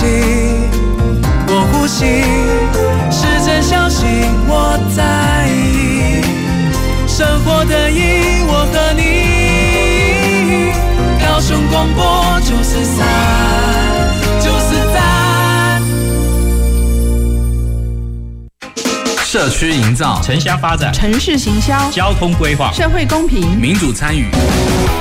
吸，我呼吸，是真相信我在意，生活的意义我和你，高雄广播九四三。社区营造、城乡发展、城市行销、交通规划、社会公平、民主参与、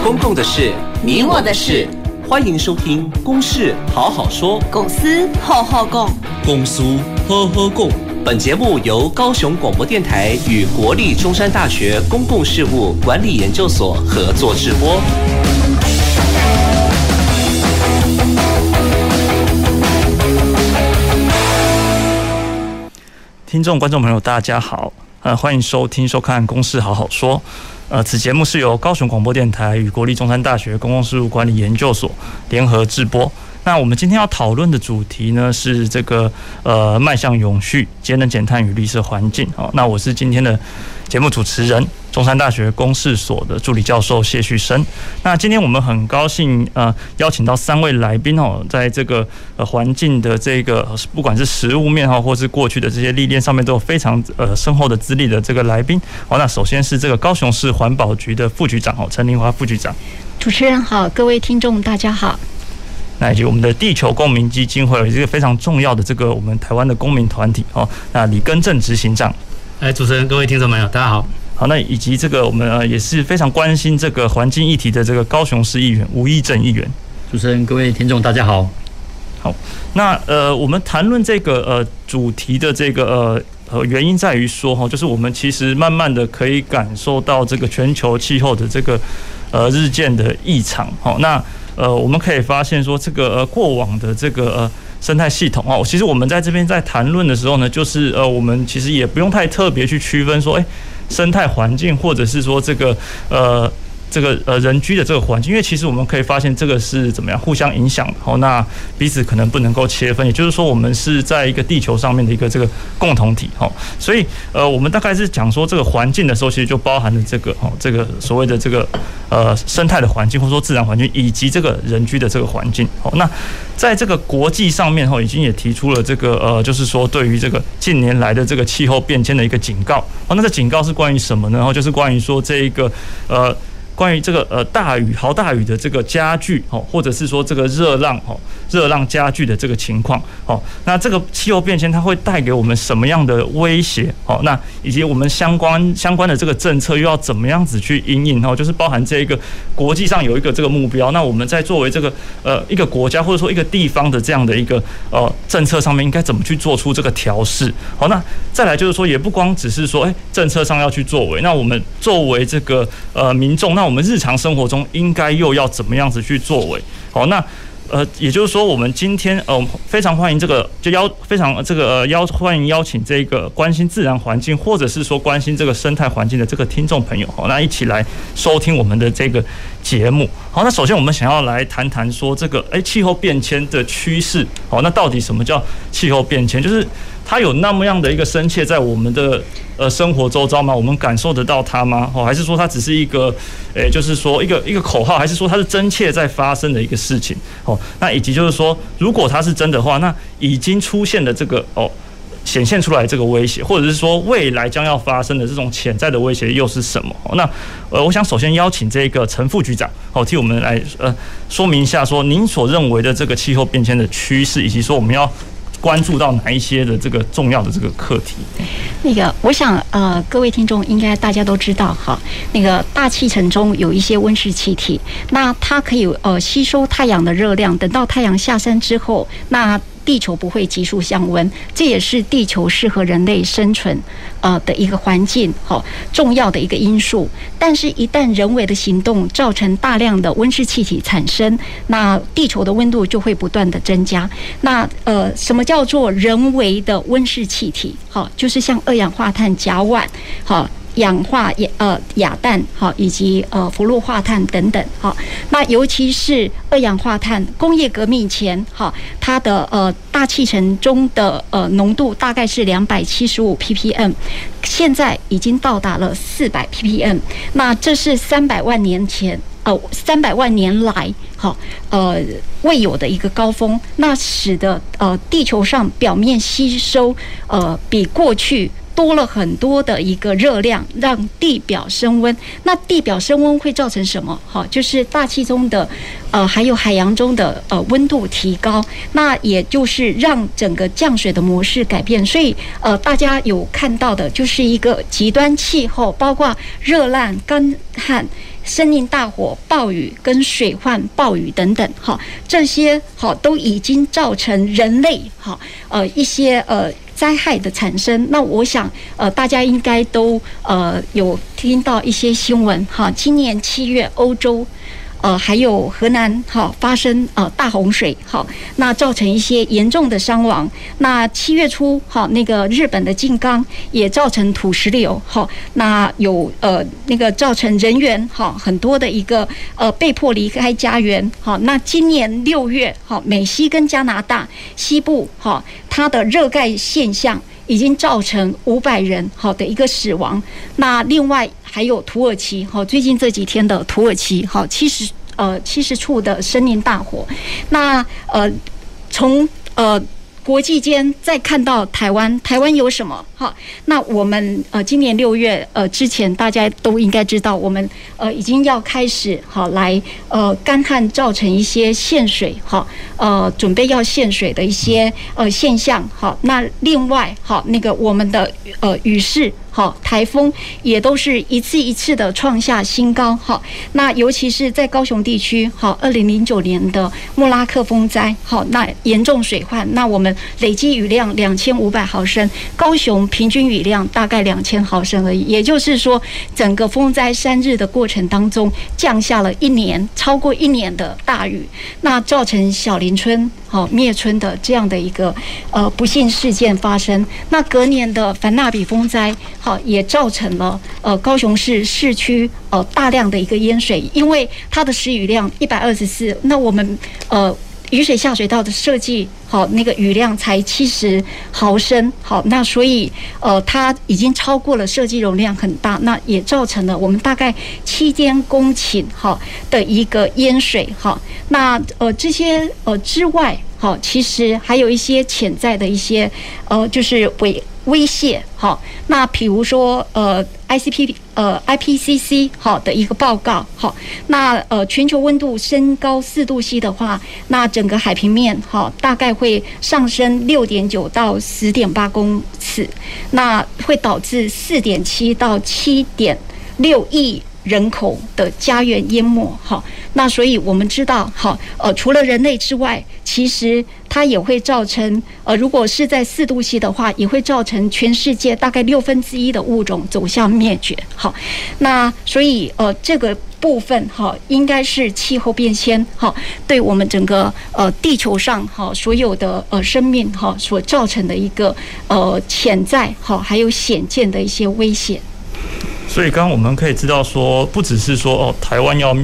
公共的事、你我的事。欢迎收听《公事好好说》，公司好好讲，公司呵呵共。本节目由高雄广播电台与国立中山大学公共事务管理研究所合作直播。听众、观众朋友，大家好，呃，欢迎收听、收看《公事好好说》。呃，此节目是由高雄广播电台与国立中山大学公共事务管理研究所联合制播。那我们今天要讨论的主题呢，是这个呃，迈向永续、节能减碳与绿色环境。好，那我是今天的节目主持人。中山大学公事所的助理教授谢旭升。那今天我们很高兴呃邀请到三位来宾哦，在这个呃环境的这个不管是实物面哈，或是过去的这些历练上面都有非常呃深厚的资历的这个来宾。好，那首先是这个高雄市环保局的副局长哦，陈玲华副局长。主持人好，各位听众大家好。那以及我们的地球公民基金会有一个非常重要的这个我们台湾的公民团体哦，那李根正执行长。哎，主持人，各位听众朋友，大家好。好，那以及这个我们呃也是非常关心这个环境议题的这个高雄市议员吴义正议员。主持人，各位听众，大家好。好，那呃我们谈论这个呃主题的这个呃呃原因在于说哈，就是我们其实慢慢的可以感受到这个全球气候的这个呃日渐的异常。好，那呃我们可以发现说这个呃过往的这个呃。生态系统哦，其实我们在这边在谈论的时候呢，就是呃，我们其实也不用太特别去区分说，诶，生态环境或者是说这个呃。这个呃人居的这个环境，因为其实我们可以发现这个是怎么样互相影响的哦，那彼此可能不能够切分，也就是说我们是在一个地球上面的一个这个共同体哦，所以呃我们大概是讲说这个环境的时候，其实就包含了这个哦这个所谓的这个呃生态的环境或者说自然环境以及这个人居的这个环境哦，那在这个国际上面哦已经也提出了这个呃就是说对于这个近年来的这个气候变迁的一个警告哦，那这警告是关于什么呢？然后就是关于说这一个呃。关于这个呃大雨豪大雨的这个加剧哦，或者是说这个热浪哦，热浪加剧的这个情况哦，那这个气候变迁它会带给我们什么样的威胁哦？那以及我们相关相关的这个政策又要怎么样子去因应哦？就是包含这一个国际上有一个这个目标，那我们在作为这个呃一个国家或者说一个地方的这样的一个呃政策上面应该怎么去做出这个调试？好，那再来就是说也不光只是说哎政策上要去作为，那我们作为这个呃民众那。我们日常生活中应该又要怎么样子去作为？好，那呃，也就是说，我们今天呃非常欢迎这个就邀非常这个邀欢迎邀请这个关心自然环境或者是说关心这个生态环境的这个听众朋友，好，那一起来收听我们的这个节目。好，那首先我们想要来谈谈说这个诶气候变迁的趋势。好，那到底什么叫气候变迁？就是它有那么样的一个深切在我们的。呃，生活周遭吗？我们感受得到它吗？哦，还是说它只是一个，诶，就是说一个一个口号，还是说它是真切在发生的一个事情？哦，那以及就是说，如果它是真的话，那已经出现的这个哦，显现出来这个威胁，或者是说未来将要发生的这种潜在的威胁又是什么？那呃，我想首先邀请这个陈副局长哦，替我们来呃说明一下，说您所认为的这个气候变迁的趋势，以及说我们要。关注到哪一些的这个重要的这个课题？那个，我想呃，各位听众应该大家都知道哈，那个大气层中有一些温室气体，那它可以呃吸收太阳的热量，等到太阳下山之后，那。地球不会急速降温，这也是地球适合人类生存呃的一个环境，好重要的一个因素。但是，一旦人为的行动造成大量的温室气体产生，那地球的温度就会不断的增加。那呃，什么叫做人为的温室气体？好，就是像二氧化碳、甲烷，好。氧化亚呃亚氮哈，以及呃氟氯化碳等等哈，那尤其是二氧化碳，工业革命前哈，它的呃大气层中的呃浓度大概是两百七十五 ppm，现在已经到达了四百 ppm，那这是三百万年前。呃三百万年来哈呃未有的一个高峰，那使得呃地球上表面吸收呃比过去。多了很多的一个热量，让地表升温。那地表升温会造成什么？哈，就是大气中的，呃，还有海洋中的呃温度提高，那也就是让整个降水的模式改变。所以，呃，大家有看到的就是一个极端气候，包括热浪、干旱、森林大火、暴雨跟水患、暴雨等等，哈，这些哈都已经造成人类哈，呃，一些呃。灾害的产生，那我想，呃，大家应该都呃有听到一些新闻哈。今年七月，欧洲。呃，还有河南哈发生呃大洪水，哈，那造成一些严重的伤亡。那七月初哈，那个日本的静冈也造成土石流，哈，那有呃那个造成人员哈很多的一个呃被迫离开家园，哈，那今年六月哈，美西跟加拿大西部哈，它的热盖现象已经造成五百人好的一个死亡。那另外。还有土耳其，哈，最近这几天的土耳其，哈，七十呃七十处的森林大火，那呃从呃。国际间再看到台湾，台湾有什么？好，那我们呃，今年六月呃之前，大家都应该知道，我们呃已经要开始好来呃干旱造成一些限水哈，呃准备要限水的一些呃现象好，那另外好那个我们的呃雨势好台风也都是一次一次的创下新高哈，那尤其是在高雄地区好，二零零九年的莫拉克风灾好，那严重水患，那我们。累计雨量两千五百毫升，高雄平均雨量大概两千毫升而已。也就是说，整个风灾三日的过程当中，降下了一年超过一年的大雨，那造成小林村好灭村的这样的一个呃不幸事件发生。那隔年的凡纳比风灾好也造成了呃高雄市市区呃大量的一个淹水，因为它的时雨量一百二十四，那我们呃。雨水下水道的设计，好，那个雨量才七十毫升，好，那所以呃，它已经超过了设计容量很大，那也造成了我们大概七千公顷好的一个淹水，好，那呃这些呃之外，好，其实还有一些潜在的一些呃，就是违威胁，好，那比如说呃。ICP 呃 IPCC 好的一个报告好，那呃全球温度升高四度 C 的话，那整个海平面好大概会上升六点九到十点八公尺，那会导致四点七到七点六亿人口的家园淹没哈，那所以我们知道哈，呃，除了人类之外，其实它也会造成呃，如果是在四度系的话，也会造成全世界大概六分之一的物种走向灭绝。好，那所以呃，这个部分哈，应该是气候变迁哈，对我们整个呃地球上哈所有的呃生命哈所造成的一个呃潜在哈还有显见的一些危险。所以，刚刚我们可以知道说，不只是说哦，台湾要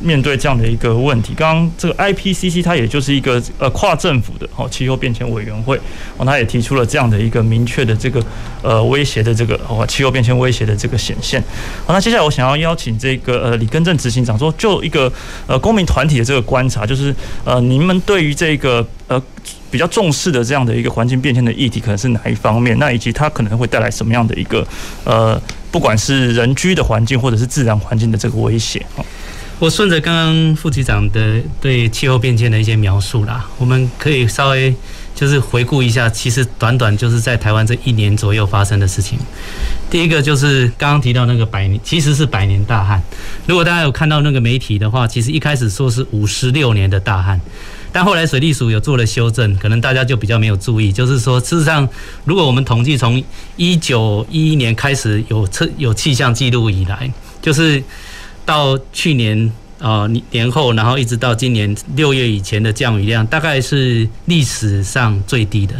面对这样的一个问题。刚刚这个 IPCC 它也就是一个呃跨政府的哦气候变迁委员会哦，它也提出了这样的一个明确的这个呃威胁的这个哦气候变迁威胁的这个显现。好，那接下来我想要邀请这个呃李根正执行长说，就一个呃公民团体的这个观察，就是呃你们对于这个呃比较重视的这样的一个环境变迁的议题，可能是哪一方面？那以及它可能会带来什么样的一个呃？不管是人居的环境，或者是自然环境的这个威胁，我顺着刚刚副局长的对气候变迁的一些描述啦，我们可以稍微就是回顾一下，其实短短就是在台湾这一年左右发生的事情。第一个就是刚刚提到那个百年，其实是百年大旱。如果大家有看到那个媒体的话，其实一开始说是五十六年的大旱。但后来水利署有做了修正，可能大家就比较没有注意，就是说，事实上，如果我们统计从一九一一年开始有测有气象记录以来，就是到去年啊年后，然后一直到今年六月以前的降雨量，大概是历史上最低的。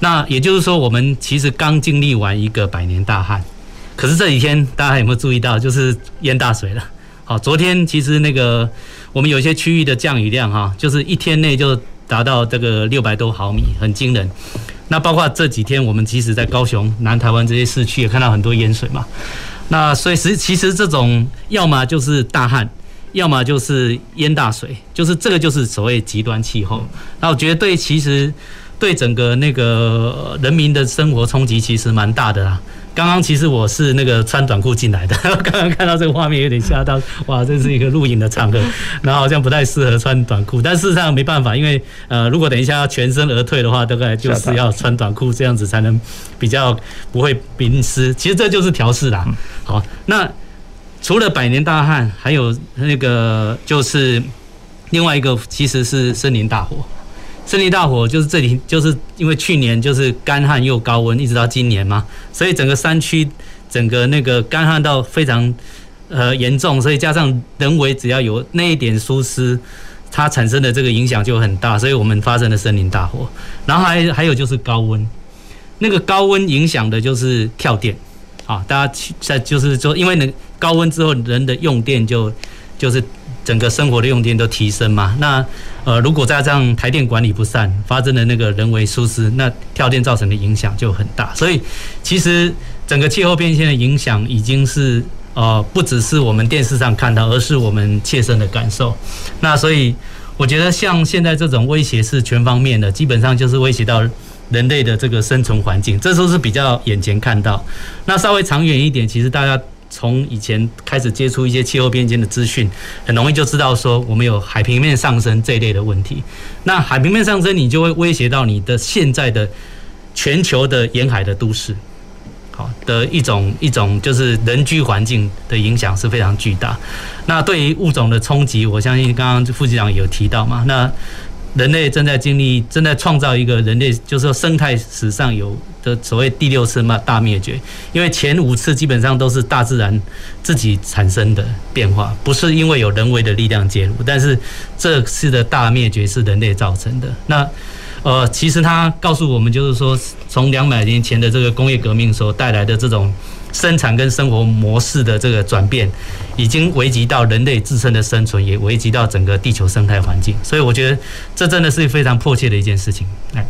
那也就是说，我们其实刚经历完一个百年大旱，可是这几天大家有没有注意到，就是淹大水了？好，昨天其实那个。我们有一些区域的降雨量哈，就是一天内就达到这个六百多毫米，很惊人。那包括这几天，我们其实在高雄、南台湾这些市区也看到很多淹水嘛。那所以实其实这种要么就是大旱，要么就是淹大水，就是这个就是所谓极端气候。那我觉得对，其实对整个那个人民的生活冲击其实蛮大的啦。刚刚其实我是那个穿短裤进来的，刚刚看到这个画面有点吓到，哇，这是一个录影的场合，然后好像不太适合穿短裤，但事实上没办法，因为呃，如果等一下要全身而退的话，大概就是要穿短裤，这样子才能比较不会淋湿。其实这就是调试啦。好，那除了百年大旱，还有那个就是另外一个，其实是森林大火。森林大火就是这里，就是因为去年就是干旱又高温，一直到今年嘛，所以整个山区整个那个干旱到非常呃严重，所以加上人为只要有那一点疏失，它产生的这个影响就很大，所以我们发生了森林大火。然后还还有就是高温，那个高温影响的就是跳电啊，大家去在就是说，因为能高温之后人的用电就就是。整个生活的用电都提升嘛，那呃，如果再这样台电管理不善，发生的那个人为疏失，那跳电造成的影响就很大。所以其实整个气候变迁的影响已经是呃，不只是我们电视上看到，而是我们切身的感受。那所以我觉得像现在这种威胁是全方面的，基本上就是威胁到人类的这个生存环境，这都是比较眼前看到。那稍微长远一点，其实大家。从以前开始接触一些气候变迁的资讯，很容易就知道说我们有海平面上升这一类的问题。那海平面上升，你就会威胁到你的现在的全球的沿海的都市，好的一种一种就是人居环境的影响是非常巨大。那对于物种的冲击，我相信刚刚副局长有提到嘛，那。人类正在经历，正在创造一个人类，就是说生态史上有的所谓第六次嘛大灭绝，因为前五次基本上都是大自然自己产生的变化，不是因为有人为的力量介入。但是这次的大灭绝是人类造成的。那呃，其实它告诉我们，就是说从两百年前的这个工业革命所带来的这种。生产跟生活模式的这个转变，已经危及到人类自身的生存，也危及到整个地球生态环境。所以我觉得这真的是非常迫切的一件事情。哎，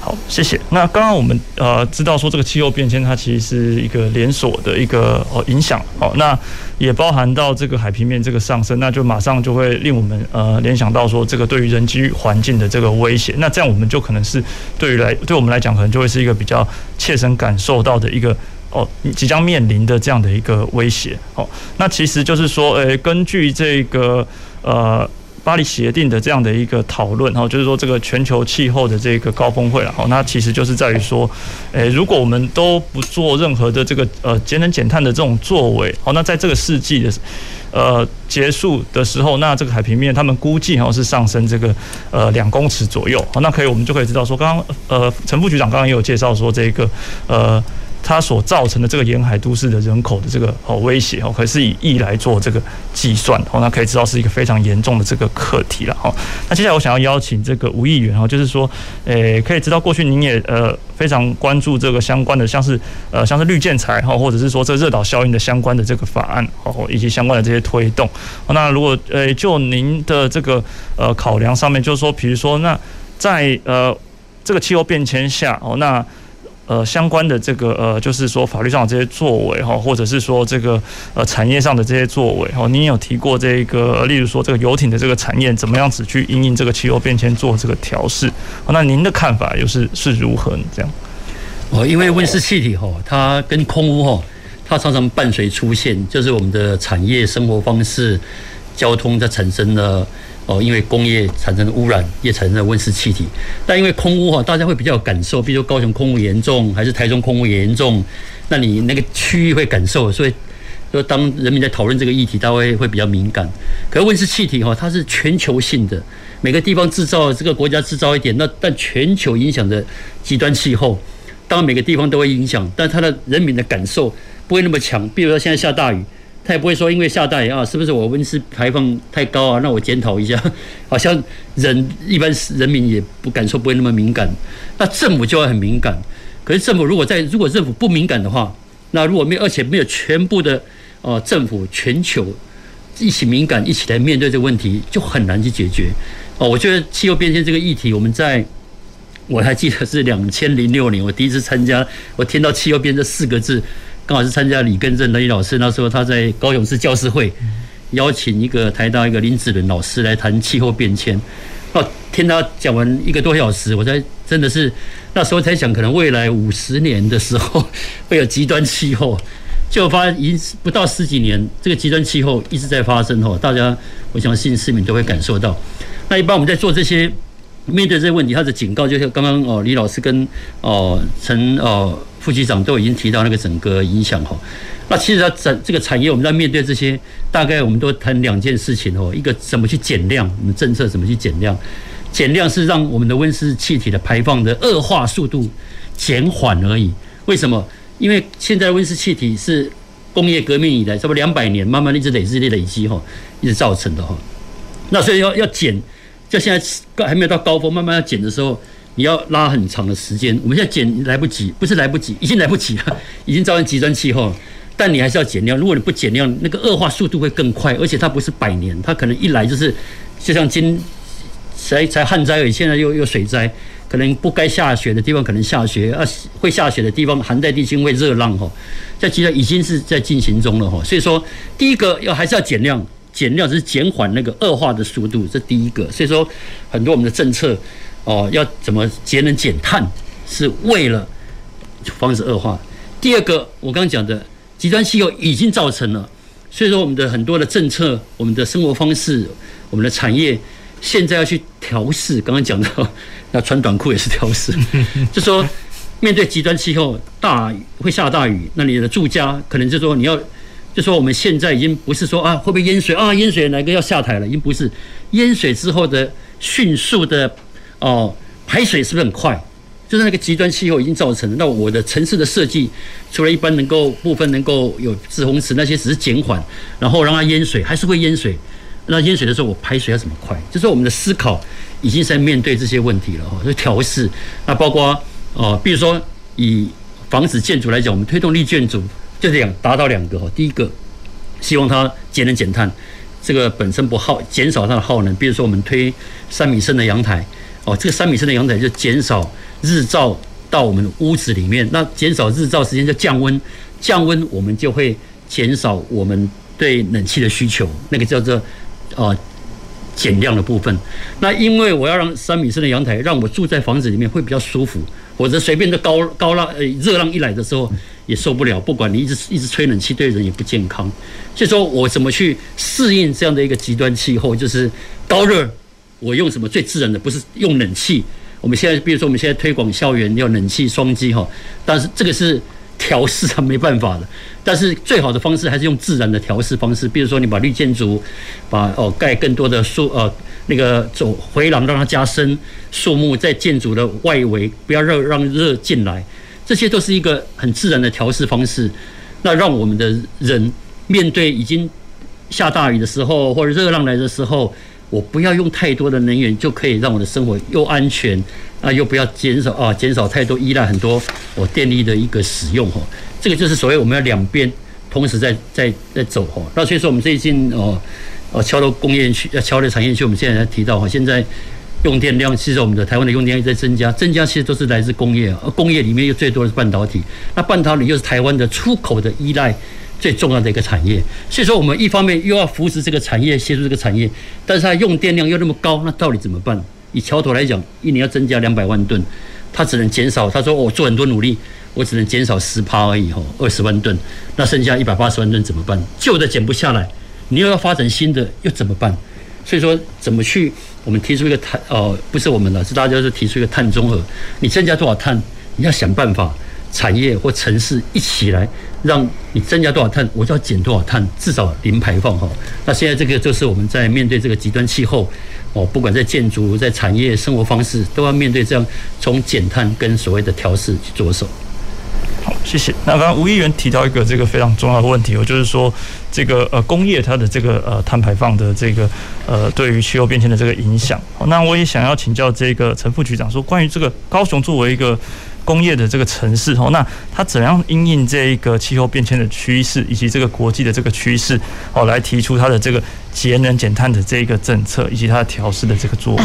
好，谢谢。那刚刚我们呃知道说这个气候变迁它其实是一个连锁的一个哦影响哦，那也包含到这个海平面这个上升，那就马上就会令我们呃联想到说这个对于人居环境的这个威胁。那这样我们就可能是对于来对我们来讲，可能就会是一个比较切身感受到的一个。哦，即将面临的这样的一个威胁，哦，那其实就是说，诶，根据这个呃巴黎协定的这样的一个讨论，哈，就是说这个全球气候的这个高峰会了，哦，那其实就是在于说，诶，如果我们都不做任何的这个呃节能减碳的这种作为，哦，那在这个世纪的呃结束的时候，那这个海平面他们估计哈是上升这个呃两公尺左右，好，那可以我们就可以知道说，刚刚呃陈副局长刚刚也有介绍说这个呃。它所造成的这个沿海都市的人口的这个哦威胁哦，可是以亿来做这个计算哦，那可以知道是一个非常严重的这个课题了哈。那接下来我想要邀请这个吴议员哦，就是说，诶，可以知道过去您也呃非常关注这个相关的，像是呃像是绿建材哈，或者是说这热岛效应的相关的这个法案哦，以及相关的这些推动。那如果呃就您的这个呃考量上面，就是说，比如说那在呃这个气候变迁下哦，那呃，相关的这个呃，就是说法律上的这些作为哈，或者是说这个呃产业上的这些作为哈，您有提过这个，例如说这个游艇的这个产业怎么样子去因应这个气候变迁做这个调适？那您的看法又是是如何呢？这样？哦，因为温室气体哈，它跟空污哈，它常常伴随出现，就是我们的产业生活方式、交通在产生的。哦，因为工业产生的污染，也产生了温室气体。但因为空污哈，大家会比较有感受，比如说高雄空污严重，还是台中空污严重，那你那个区域会感受，所以说当人民在讨论这个议题，大家会会比较敏感。可是温室气体哈，它是全球性的，每个地方制造，这个国家制造一点，那但全球影响的极端气候，当然每个地方都会影响，但它的人民的感受不会那么强。比如说现在下大雨。他也不会说，因为下大雨啊，是不是我温室排放太高啊？那我检讨一下。好像人一般人民也不感受不会那么敏感，那政府就会很敏感。可是政府如果在如果政府不敏感的话，那如果没有而且没有全部的呃政府全球一起敏感一起来面对这个问题，就很难去解决。哦，我觉得气候变迁这个议题，我们在我还记得是两千零六年我第一次参加，我听到气候变这四个字。刚好是参加李根正李老师那时候他在高雄市教师会邀请一个台大一个林子伦老师来谈气候变迁。哦，听他讲完一个多小时，我才真的是那时候才想，可能未来五十年的时候会有极端气候，就发现已不到十几年，这个极端气候一直在发生哦。大家我相信市民都会感受到。那一般我们在做这些面对这些问题，他的警告就像刚刚哦李老师跟哦陈哦副局长都已经提到那个整个影响哈。那其实它整这个产业，我们在面对这些，大概我们都谈两件事情哦。一个怎么去减量，我们政策怎么去减量？减量是让我们的温室气体的排放的恶化速度减缓而已。为什么？因为现在温室气体是工业革命以来差不多两百年慢慢一直累积累累积哈，一直造成的哈。那所以要要减，就现在还没有到高峰，慢慢要减的时候，你要拉很长的时间。我们现在减来不及，不是来不及，已经来不及了，已经造成极端气候。但你还是要减量，如果你不减量，那个恶化速度会更快，而且它不是百年，它可能一来就是，就像今才才旱灾而已，现在又又水灾，可能不该下雪的地方可能下雪，啊会下雪的地方寒带地区会热浪哈，在其实已经是在进行中了哈，所以说第一个要还是要减量，减量是减缓那个恶化的速度，这第一个，所以说很多我们的政策哦要怎么节能减碳，是为了防止恶化。第二个我刚刚讲的。极端气候已经造成了，所以说我们的很多的政策、我们的生活方式、我们的产业，现在要去调试。刚刚讲到，要穿短裤也是调试，就说面对极端气候，大雨会下大雨，那你的住家可能就说你要，就说我们现在已经不是说啊会不会淹水啊淹水哪个要下台了，已经不是淹水之后的迅速的哦排水是不是很快？就是那个极端气候已经造成，那我的城市的设计，除了一般能够部分能够有滞洪池，那些只是减缓，然后让它淹水，还是会淹水。那淹水的时候，我排水要怎么快？就是我们的思考已经在面对这些问题了哈，就调试。那包括哦，比如说以房子建筑来讲，我们推动绿建筑，就这样达到两个哈。第一个，希望它节能减碳，这个本身不耗，减少它的耗能。比如说我们推三米深的阳台，哦，这个三米深的阳台就减少。日照到我们的屋子里面，那减少日照时间就降温，降温我们就会减少我们对冷气的需求，那个叫做呃减量的部分。那因为我要让三米深的阳台，让我住在房子里面会比较舒服，否则随便的高高浪呃热浪一来的时候也受不了。不管你一直一直吹冷气，对人也不健康。所以说我怎么去适应这样的一个极端气候，就是高热，我用什么最自然的，不是用冷气。我们现在，比如说，我们现在推广校园要冷气双击哈，但是这个是调试啊，没办法的。但是最好的方式还是用自然的调试方式，比如说你把绿建筑，把哦盖更多的树呃那个走回廊让它加深树木在建筑的外围，不要让让热进来，这些都是一个很自然的调试方式。那让我们的人面对已经下大雨的时候或者热浪来的时候。我不要用太多的能源，就可以让我的生活又安全啊，又不要减少啊，减少太多依赖很多我电力的一个使用哈。这个就是所谓我们要两边同时在在在走哈。那所以说我们最近哦哦桥头工业区、桥头产业区，我们现在在提到哈，现在用电量其实我们的台湾的用电量在增加，增加其实都是来自工业啊，工业里面又最多的是半导体，那半导体又是台湾的出口的依赖。最重要的一个产业，所以说我们一方面又要扶持这个产业，协助这个产业，但是它用电量又那么高，那到底怎么办？以桥头来讲，一年要增加两百万吨，它只能减少。他说我做很多努力，我只能减少十趴而已，吼，二十万吨，那剩下一百八十万吨怎么办？旧的减不下来，你又要发展新的，又怎么办？所以说怎么去？我们提出一个碳，哦，不是我们的，是大家是提出一个碳中和。你增加多少碳？你要想办法。产业或城市一起来，让你增加多少碳，我就要减多少碳，至少零排放哈。那现在这个就是我们在面对这个极端气候哦，不管在建筑、在产业、生活方式，都要面对这样从减碳跟所谓的调适去着手。好，谢谢。那刚刚吴议员提到一个这个非常重要的问题，我就是说这个呃工业它的这个呃碳排放的这个呃对于气候变迁的这个影响。那我也想要请教这个陈副局长说，关于这个高雄作为一个。工业的这个城市哦，那它怎样因应这一个气候变迁的趋势，以及这个国际的这个趋势哦，来提出它的这个节能减碳的这一个政策，以及它的调试的这个作为。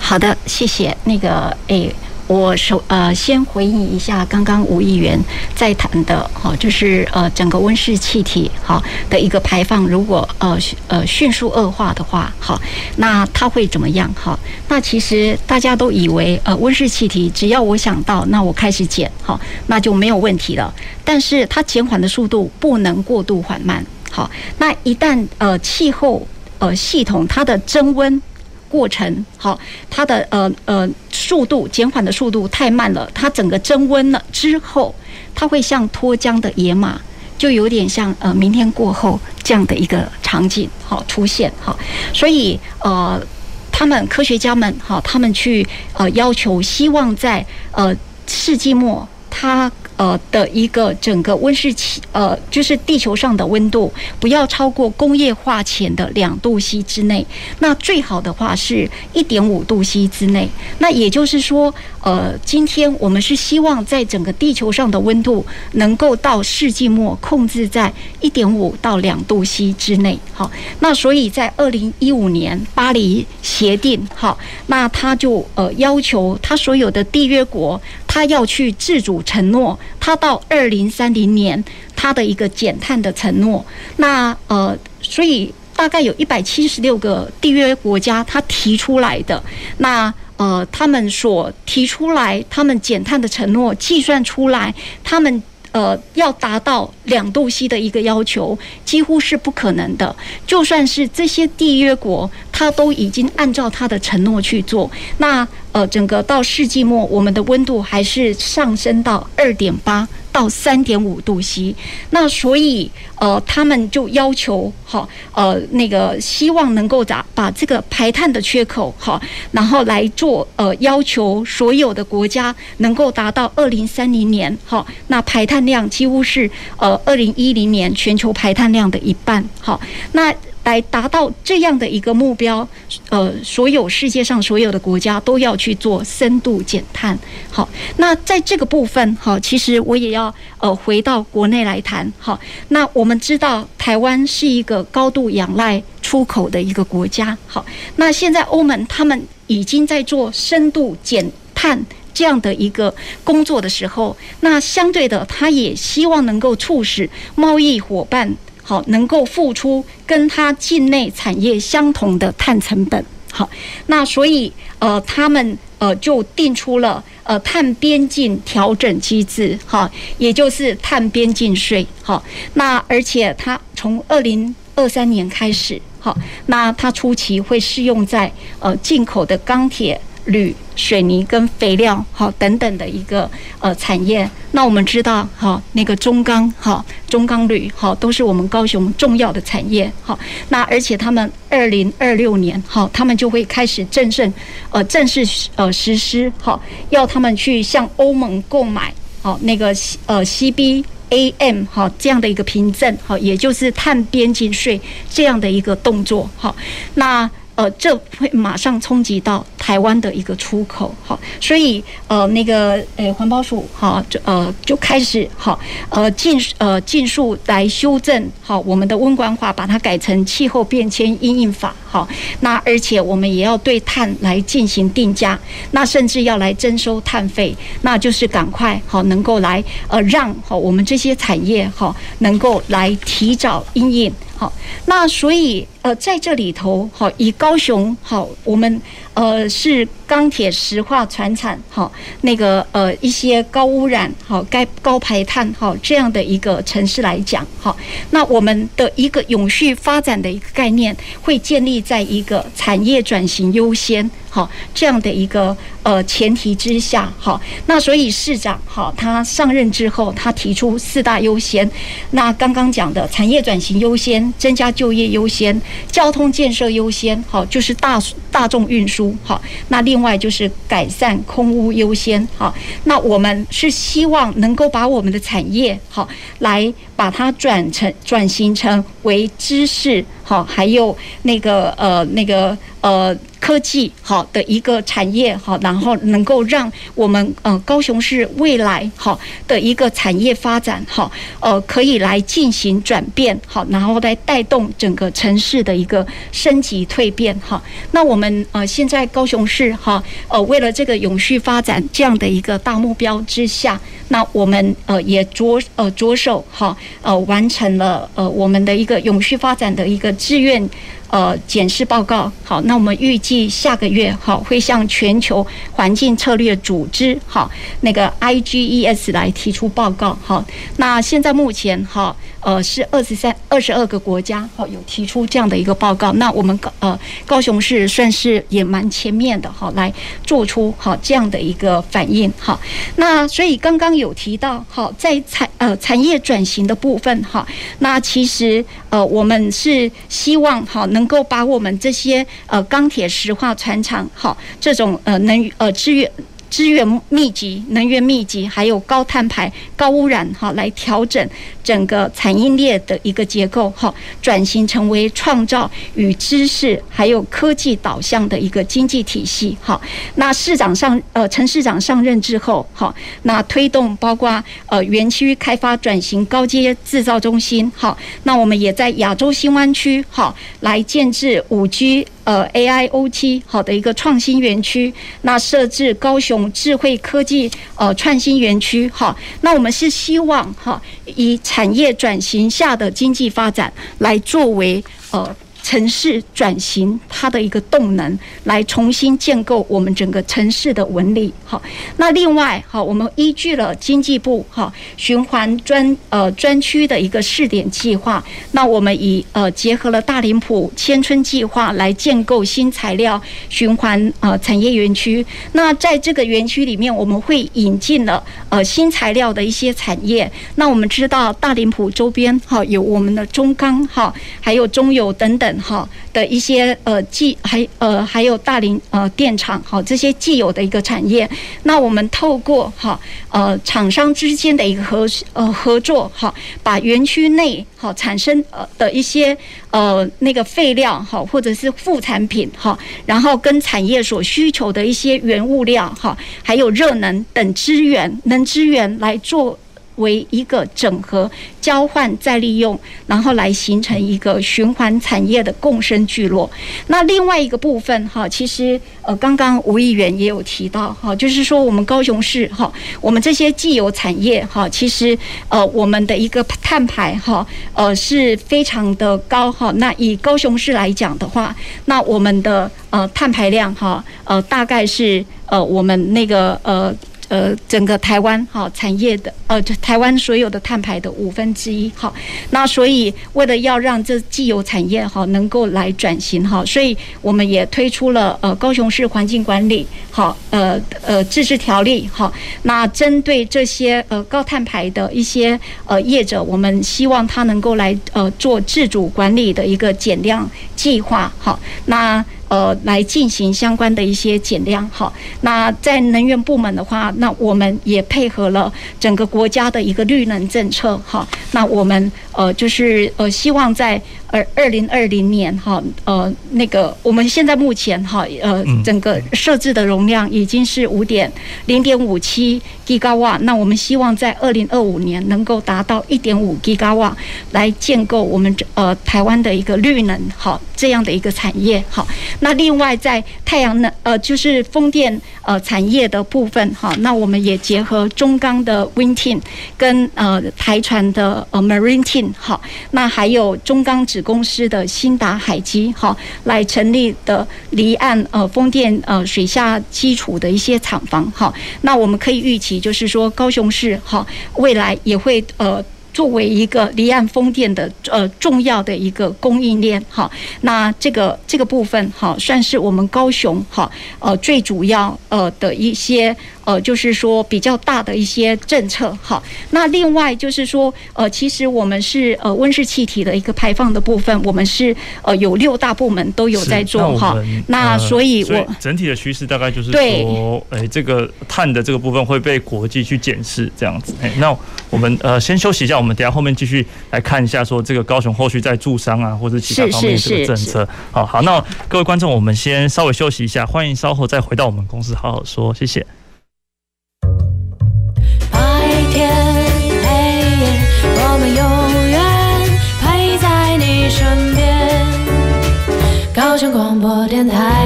好的，谢谢。那个诶，我首呃先回应一下刚刚吴议员在谈的，哈，就是呃整个温室气体哈的一个排放，如果呃呃迅速恶化的话，哈，那它会怎么样？哈，那其实大家都以为呃温室气体只要我想到，那我开始减，哈，那就没有问题了。但是它减缓的速度不能过度缓慢，好，那一旦呃气候呃系统它的增温。过程。好，它的呃呃速度减缓的速度太慢了，它整个增温了之后，它会像脱缰的野马，就有点像呃明天过后这样的一个场景好出现好，所以呃他们科学家们好，他们去呃要求希望在呃世纪末它。呃的一个整个温室气呃，就是地球上的温度不要超过工业化前的两度 C 之内，那最好的话是一点五度 C 之内。那也就是说，呃，今天我们是希望在整个地球上的温度能够到世纪末控制在一点五到两度 C 之内。好，那所以在二零一五年巴黎协定，好，那他就呃要求他所有的缔约国。他要去自主承诺，他到二零三零年他的一个减碳的承诺。那呃，所以大概有一百七十六个缔约国家他提出来的，那呃，他们所提出来他们减碳的承诺计算出来，他们。呃，要达到两度 C 的一个要求，几乎是不可能的。就算是这些缔约国，他都已经按照他的承诺去做，那呃，整个到世纪末，我们的温度还是上升到二点八。到三点五度 C，那所以呃，他们就要求好呃，那个希望能够把把这个排碳的缺口哈，然后来做呃要求所有的国家能够达到二零三零年哈，那排碳量几乎是呃二零一零年全球排碳量的一半好，那。来达到这样的一个目标，呃，所有世界上所有的国家都要去做深度减碳。好，那在这个部分，好，其实我也要呃回到国内来谈。好，那我们知道台湾是一个高度仰赖出口的一个国家。好，那现在欧盟他们已经在做深度减碳这样的一个工作的时候，那相对的，他也希望能够促使贸易伙伴。好，能够付出跟他境内产业相同的碳成本。好，那所以呃，他们呃就定出了呃碳边境调整机制。哈，也就是碳边境税。好，那而且它从二零二三年开始，好，那它初期会适用在呃进口的钢铁。铝、水泥跟肥料，好等等的一个呃产业。那我们知道，好那个中钢，好中钢铝，好都是我们高雄重要的产业。好，那而且他们二零二六年，好他们就会开始正式呃正式呃实施，好要他们去向欧盟购买，好那个呃 CBAM 好这样的一个凭证，好也就是碳边境税这样的一个动作。好，那。呃，这会马上冲击到台湾的一个出口，好，所以呃，那个呃，环保署好，就呃就开始好，呃，尽呃尽速来修正好我们的温管法，把它改成气候变迁因应法，好，那而且我们也要对碳来进行定价，那甚至要来征收碳费，那就是赶快好能够来呃让好我们这些产业好能够来提早因应。好，那所以呃，在这里头，好，以高雄好，我们呃是钢铁、石化、船产，好，那个呃一些高污染、好该高排碳、好这样的一个城市来讲，好，那我们的一个永续发展的一个概念，会建立在一个产业转型优先。好，这样的一个呃前提之下，好，那所以市长好，他上任之后，他提出四大优先。那刚刚讲的产业转型优先，增加就业优先，交通建设优先，好，就是大大众运输，好，那另外就是改善空屋优先，好，那我们是希望能够把我们的产业好来把它转成转型成为知识，好，还有那个呃那个呃。科技好的一个产业好，然后能够让我们呃高雄市未来好的一个产业发展好，呃可以来进行转变好，然后来带动整个城市的一个升级蜕变哈。那我们呃现在高雄市哈呃为了这个永续发展这样的一个大目标之下，那我们呃也着呃着手哈呃完成了呃我们的一个永续发展的一个志愿。呃，检视报告好，那我们预计下个月好会向全球环境策略组织好那个 IGES 来提出报告好。那现在目前哈呃是二十三二十二个国家好有提出这样的一个报告，那我们高呃高雄市算是也蛮前面的哈，来做出好这样的一个反应好。那所以刚刚有提到好在产呃产业转型的部分哈，那其实呃我们是希望好能够把我们这些呃钢铁、石化、船厂，好这种呃能呃资源。资源密集、能源密集，还有高碳排、高污染，哈，来调整整个产业链的一个结构，哈，转型成为创造与知识还有科技导向的一个经济体系，哈。那市长上，呃，陈市长上任之后，哈，那推动包括呃园区开发转型、高阶制造中心，哈。那我们也在亚洲新湾区，哈，来建置五 G。呃，AIoT 好的一个创新园区，那设置高雄智慧科技呃创新园区，哈，那我们是希望哈，以产业转型下的经济发展来作为呃。城市转型，它的一个动能，来重新建构我们整个城市的纹理。好，那另外，好，我们依据了经济部哈循环专呃专区的一个试点计划，那我们以呃结合了大林埔千村计划来建构新材料循环呃产业园区。那在这个园区里面，我们会引进了呃新材料的一些产业。那我们知道大林埔周边哈有我们的中钢哈，还有中油等等。好的一些呃既还呃还有大林呃电厂好这些既有的一个产业，那我们透过哈呃厂商之间的一个合呃合作哈，把园区内好产生呃的一些呃那个废料哈或者是副产品哈，然后跟产业所需求的一些原物料哈，还有热能等资源能资源来做。为一个整合、交换、再利用，然后来形成一个循环产业的共生聚落。那另外一个部分哈，其实呃，刚刚吴议员也有提到哈，就是说我们高雄市哈，我们这些既有产业哈，其实呃，我们的一个碳排哈呃是非常的高哈。那以高雄市来讲的话，那我们的呃碳排量哈呃大概是呃我们那个呃。呃，整个台湾哈产业的呃，台湾所有的碳排的五分之一哈，那所以为了要让这既有产业哈能够来转型哈，所以我们也推出了呃高雄市环境管理好呃呃自治条例哈，那针对这些呃高碳排的一些呃业者，我们希望他能够来呃做自主管理的一个减量计划哈，那。呃，来进行相关的一些减量，哈。那在能源部门的话，那我们也配合了整个国家的一个绿能政策，哈。那我们呃，就是呃，希望在。而二零二零年哈呃那个我们现在目前哈呃整个设置的容量已经是五点零点五七吉瓦，那我们希望在二零二五年能够达到一点五吉瓦，来建构我们呃台湾的一个绿能好这样的一个产业好。那另外在太阳能呃就是风电呃产业的部分哈，那我们也结合中钢的 Wind Team 跟呃台船的呃 Marine Team 好，那还有中钢子公司的兴达海基哈来成立的离岸呃风电呃水下基础的一些厂房哈，那我们可以预期就是说高雄市哈未来也会呃。作为一个离岸风电的呃重要的一个供应链哈，那这个这个部分哈算是我们高雄哈呃最主要呃的一些呃，就是说比较大的一些政策。好，那另外就是说，呃，其实我们是呃温室气体的一个排放的部分，我们是呃有六大部门都有在做哈。那所以我，我整体的趋势大概就是说，哎、欸，这个碳的这个部分会被国际去检视这样子。哎、欸，那我们呃先休息一下，我们等下后面继续来看一下，说这个高雄后续在住商啊或者其他方面的这个政策。好好，那各位观众，我们先稍微休息一下，欢迎稍后再回到我们公司好好说，谢谢。你身边。高雄广播电台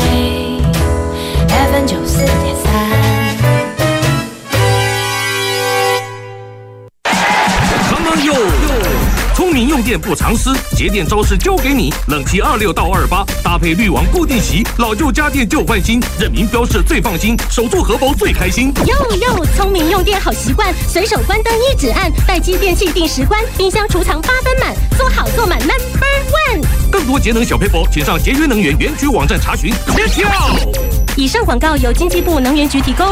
，FM 九四点三。聪明用电不藏私，节电招式交给你。冷气二六到二八，搭配滤网固定洗，老旧家电旧换新，认明标示最放心，守住荷包最开心。哟哟，聪明用电好习惯，随手关灯一指按，待机电器定时关，冰箱储藏八分满，做好做满 Number One。更多节能小撇步，请上节约能源园区网站查询。别跳！以上广告由经济部能源局提供。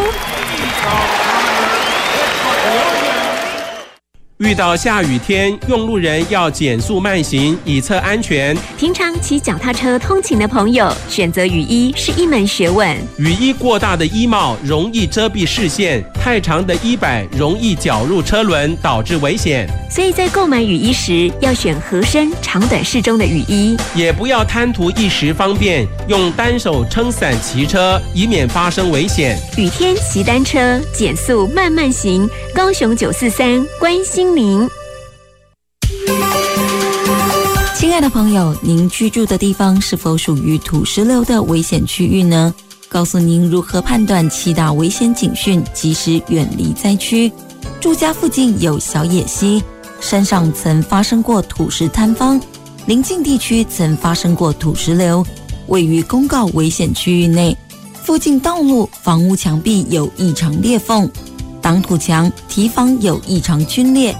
遇到下雨天，用路人要减速慢行，以测安全。平常骑脚踏车通勤的朋友，选择雨衣是一门学问。雨衣过大的衣帽容易遮蔽视线，太长的衣摆容易绞入车轮，导致危险。所以在购买雨衣时，要选合身、长短适中的雨衣，也不要贪图一时方便，用单手撑伞骑车，以免发生危险。雨天骑单车，减速慢慢行。高雄九四三关心您，亲爱的朋友，您居住的地方是否属于土石流的危险区域呢？告诉您如何判断七大危险警讯，及时远离灾区。住家附近有小野溪，山上曾发生过土石坍方，邻近地区曾发生过土石流，位于公告危险区域内，附近道路、房屋墙壁有异常裂缝。挡土墙、堤防有异常龟裂，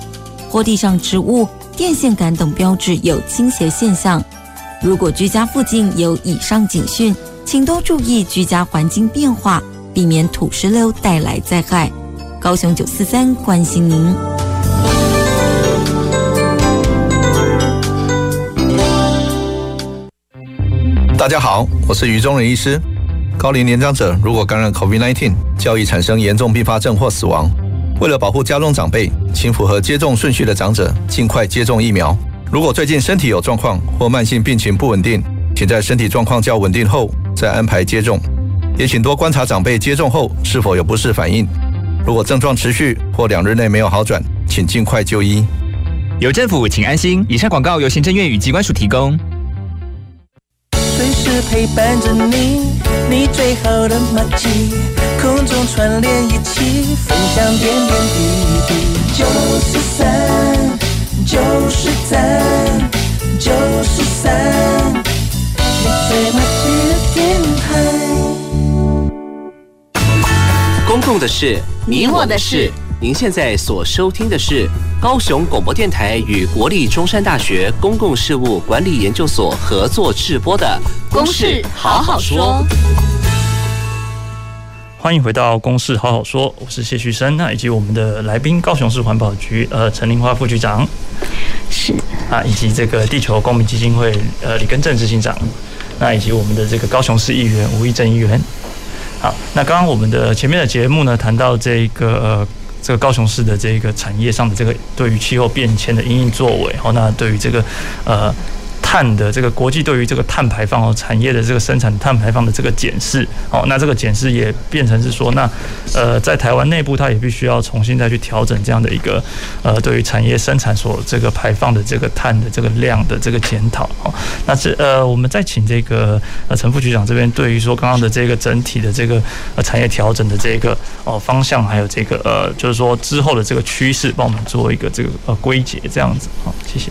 或地上植物、电线杆等标志有倾斜现象。如果居家附近有以上警讯，请多注意居家环境变化，避免土石流带来灾害。高雄九四三关心您。大家好，我是于中仁医师。高龄年长者如果感染 COVID-19，较易产生严重并发症或死亡。为了保护家中长辈，请符合接种顺序的长者尽快接种疫苗。如果最近身体有状况或慢性病情不稳定，请在身体状况较稳定后再安排接种。也请多观察长辈接种后是否有不适反应。如果症状持续或两日内没有好转，请尽快就医。有政府，请安心。以上广告由行政院与机关署提供。随时陪伴着你，你最好的默契，空中串联一起，分享点点滴滴。九十三，九十三，九十三，你最默契的电台。公共的事，你我的事。您现在所收听的是高雄广播电台与国立中山大学公共事务管理研究所合作制播的《公事好好说》。欢迎回到《公事好好说》，我是谢旭生，那以及我们的来宾高雄市环保局呃陈玲花副局长，是啊，以及这个地球公民基金会呃李根正执行长，那以及我们的这个高雄市议员吴义正议员。好，那刚刚我们的前面的节目呢，谈到这个。呃这个高雄市的这个产业上的这个对于气候变迁的因应作为，哦，那对于这个呃。碳的这个国际对于这个碳排放哦，产业的这个生产碳排放的这个检视哦，那这个检视也变成是说，那呃，在台湾内部，它也必须要重新再去调整这样的一个呃，对于产业生产所这个排放的这个碳的这个量的这个检讨哦。那这呃，我们再请这个呃陈副局长这边对于说刚刚的这个整体的这个呃产业调整的这个哦方向，还有这个呃，就是说之后的这个趋势，帮我们做一个这个呃归结这样子好，谢谢。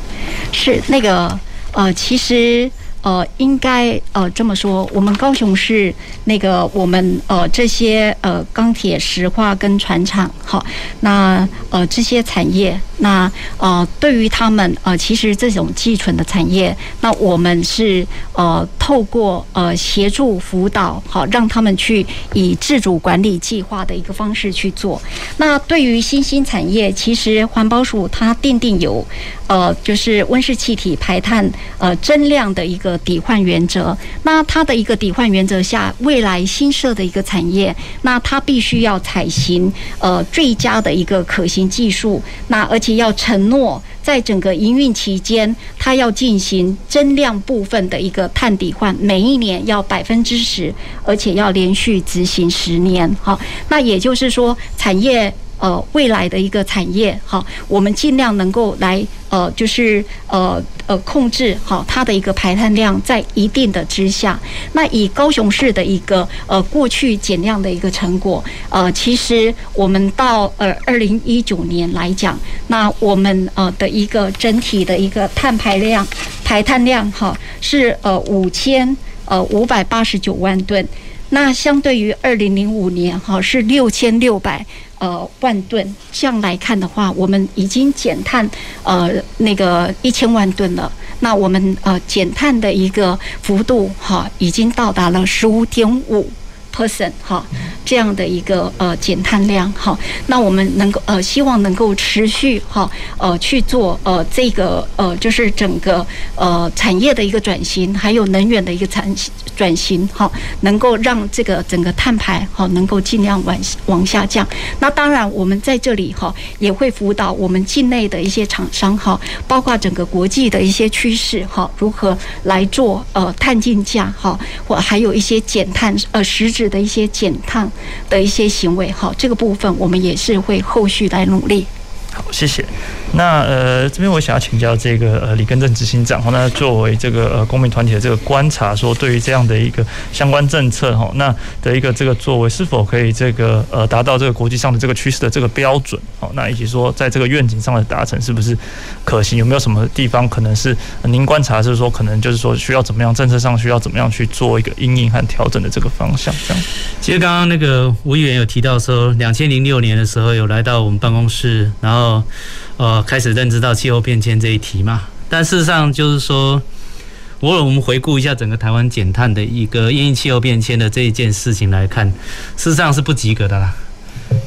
是那个。呃，其实呃，应该呃这么说，我们高雄市那个我们呃这些呃钢铁、石化跟船厂，好，那呃这些产业，那呃对于他们呃其实这种寄存的产业，那我们是呃透过呃协助辅导，好让他们去以自主管理计划的一个方式去做。那对于新兴产业，其实环保署它订定有呃就是温室气体排碳呃增量的一个。抵换原则，那它的一个抵换原则下，未来新设的一个产业，那它必须要采行呃最佳的一个可行技术，那而且要承诺在整个营运期间，它要进行增量部分的一个碳抵换，每一年要百分之十，而且要连续执行十年。好，那也就是说，产业呃未来的一个产业，好，我们尽量能够来。呃，就是呃呃控制好它的一个排碳量在一定的之下。那以高雄市的一个呃过去减量的一个成果，呃，其实我们到呃二零一九年来讲，那我们呃的一个整体的一个碳排量排碳量哈是呃五千呃五百八十九万吨。那相对于二零零五年哈是六千六百。呃，万吨这样来看的话，我们已经减碳呃那个一千万吨了。那我们呃减碳的一个幅度哈，已经到达了十五点五。Person 哈，这样的一个呃减碳量哈，那我们能够呃希望能够持续哈呃去做呃这个呃就是整个呃产业的一个转型，还有能源的一个产转型哈，能够让这个整个碳排哈能够尽量往往下降。那当然我们在这里哈也会辅导我们境内的一些厂商哈，包括整个国际的一些趋势哈，如何来做呃碳竞价哈，或还有一些减碳呃实质。的一些减碳的一些行为，好，这个部分我们也是会后续来努力。好，谢谢。那呃，这边我想要请教这个呃李根正执行长哈，那作为这个呃公民团体的这个观察，说对于这样的一个相关政策哈，那的一个这个作为是否可以这个呃达到这个国际上的这个趋势的这个标准？好，那以及说在这个愿景上的达成是不是可行？有没有什么地方可能是您观察是说可能就是说需要怎么样政策上需要怎么样去做一个因应和调整的这个方向？这样。其实刚刚那个吴议员有提到说，两千零六年的时候有来到我们办公室，然后。呃，开始认知到气候变迁这一题嘛，但事实上就是说，如果我们回顾一下整个台湾减碳的一个因应气候变迁的这一件事情来看，事实上是不及格的啦。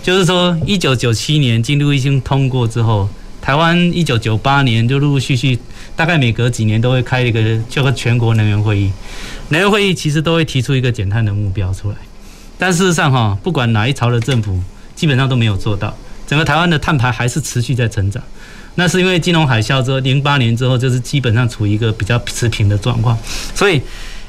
就是说，一九九七年京都议定通过之后，台湾一九九八年就陆陆续续，大概每隔几年都会开一个叫做全国能源会议，能源会议其实都会提出一个减碳的目标出来，但事实上哈，不管哪一朝的政府，基本上都没有做到。整个台湾的碳排还是持续在成长，那是因为金融海啸之后，零八年之后就是基本上处于一个比较持平的状况。所以